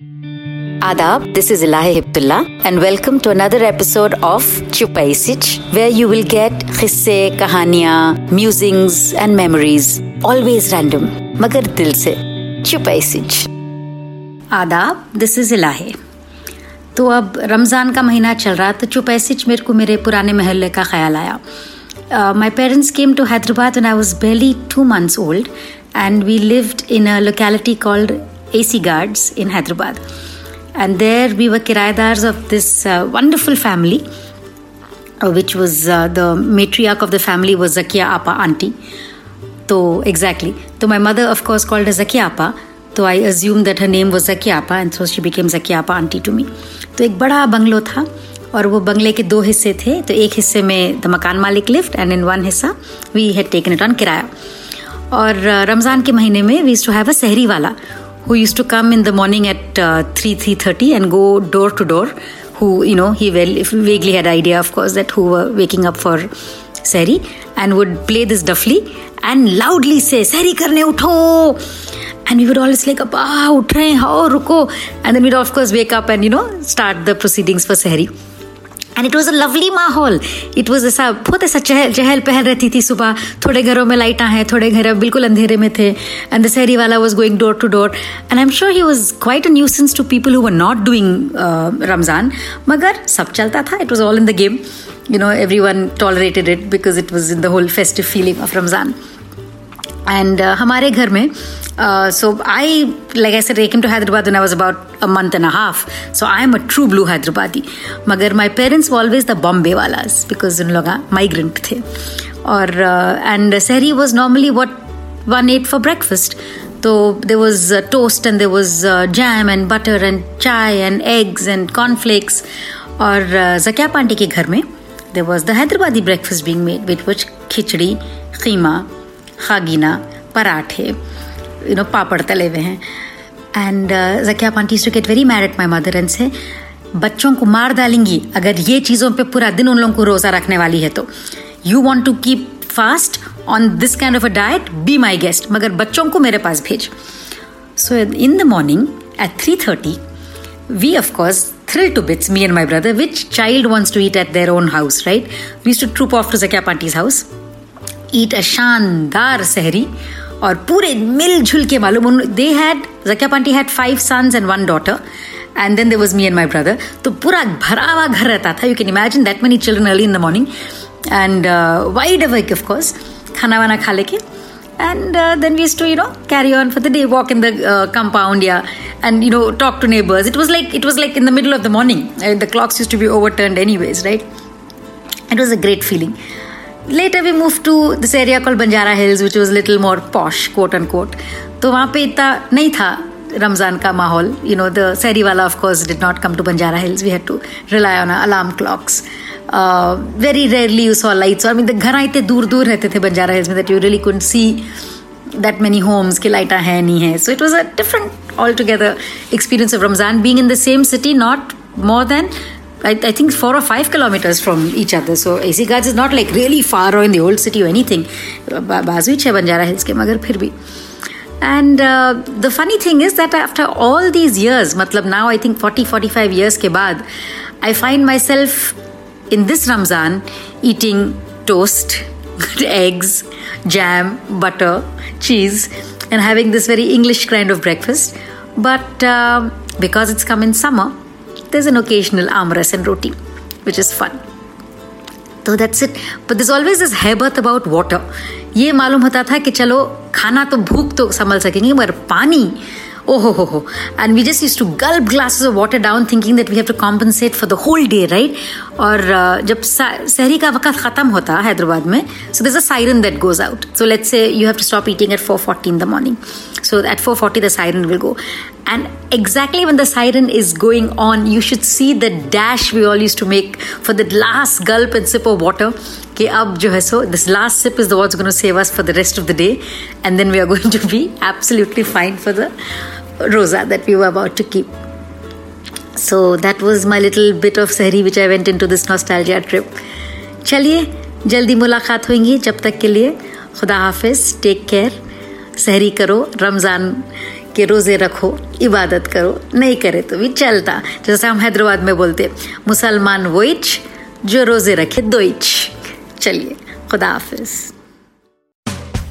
Adab, this is Ilahi Hibdullah and welcome to another episode of Chupai Sich where you will get khisse, kahaniyan, musings and memories. Always random, magar dil se. Chupai Sich. आदाब this is इलाहे तो अब रमज़ान का महीना चल रहा तो चुप ऐसे मेरे को मेरे पुराने महल्ले का ख्याल आया my parents came to Hyderabad and I was barely two months old and we lived in a locality called C Guards in Hyderabad and there we were kiraidars of this uh, wonderful family uh, which was uh, the matriarch of the family was zakia appa auntie so exactly so my mother of course called her zakia appa so i assumed that her name was zakia appa and so she became zakia appa auntie to me तो एक बड़ा bungalow था और वो बंगले के दो हिस्से थे तो एक हिस्से में द मकान मालिक लिफ्ट एंड इन वन हिस्सा we had taken it on किराया और रमज़ान के महीने में वी टू हैव अ सहरी वाला who used to come in the morning at uh, 3 3.30 and go door to door who you know he well vaguely had idea of course that who were waking up for seri and would play this duffly and loudly say seri karne utho. And we would always like abba uth how ruko. And then we'd of course wake up and you know start the proceedings for sehri and it was a lovely माहौल it was ऐसा, बहुत ऐसा चहल चहल पहल रहती थी सुबह। थोड़े घरों में लाइटा हैं, थोड़े घर बिल्कुल अंधेरे में थे। एंड द सहरी वाला was going door to door and I am sure he was quite a nuisance to people who were not doing Ramzan मगर सब चलता था it was all in the game you know, everyone tolerated it because it was in the whole festive feeling of ramzan. And हमारे घर में so I लगे से racking to Hyderabad was about a month and a half so I am a true blue Hyderabadi मगर my parents always the Bombay वाला because उन लोग migrant थे. और एंड सहरी was normally what one ate for breakfast तो they was toast and there was jam and butter and chai and eggs and cornflakes और जकिया पांडे के घर में there was the Hyderabadi breakfast being made with which khichdi kheema khagina, parathe you know papad तले हुए हैं। And Zakia Panti to get very mad at my mother and say बच्चों को मार डालेंगी अगर ये चीज़ों पे पूरा दिन उन लोगों को रोज़ा रखने वाली है तो। You want to keep fast on this kind of a diet be my guest मगर बच्चों को मेरे पास भेज। So in the morning at three thirty course thrilled to bits me and my brother which child wants to eat at their own house right? We used to troop off to zakia panti's house. Eat a शानदार सहरी और पूरे मिलजुल के मालूम they had Zakia Panti had five sons and one daughter and then they was me and my brother तो पूरा भरा हुआ घर रहता था। You can imagine that many children early in the morning and wide awake of course खाना वाना खा लेके। And then we'd to you know carry on for the day walk in the compound या and you know talk to neighbours it was like it was like in the middle of the morning the clocks used to be over turn any ways right it was a great feeling later we move to this area call Banjara hills which was little more posh quote and quote तो वहाँ पे इतना नहीं था रमज़ान का माहौल. You know the सैरी वाला of course did not come to Banjara hills we had to rely on alarm clocks very rarely you saw lights और मीन द घर इतने दूर दूर रहते थे बंजारा हिल्स में that you really can't see that many homes की लाइटा है, नहीं है. So it was a different all together experience of Ramzan being in the same city not more than I, I, think four or five kilometers from each other. So AC Ghats is not like really far or in the old city or anything. Bazu hai Banjara Hills ke magar phir bhi. And uh, the funny thing is that after all these years, matlab now I think 40-45 years ke baad, I find myself in this Ramzan eating toast, eggs, jam, butter, cheese, and having this very English kind of breakfast. But uh, because it's come in summer, there's an occasional amras and roti, which is fun. तो that's it but this always is habit about water ये मालूम होता था कि चलो खाना तो भूख तो संभल सकेंगे मगर पानी oh ho ho ho and we just used to gulp glasses of water down thinking that we have to compensate for the whole day right और जब सहरी का वक्त ख़त्म होता हैदराबाद में so there's a siren that goes out so let's say you have to stop eating at 4:40 in the morning so at 4:40 the siren will go and exactly when the siren is going on you should see the dash we all used to make for the last gulp and sip of water कि अब जो है so this last sip is the what's going to save us for the rest of the day and then we are going to be absolutely fine for the rosa that we were about to keep. So that was my little bit of सहरी which I went into this nostalgia trip. चलिए जल्दी मुलाकात होंगी जब तक के लिए खुदा हाफिज टेक केयर सहरी करो रमज़ान के रोज़े रखो इबादत करो नहीं करे तो भी चलता जैसे हम हैदराबाद में बोलते मुसलमान वोइच जो रोज़े रखे दोइच चलिए खुदा हाफिज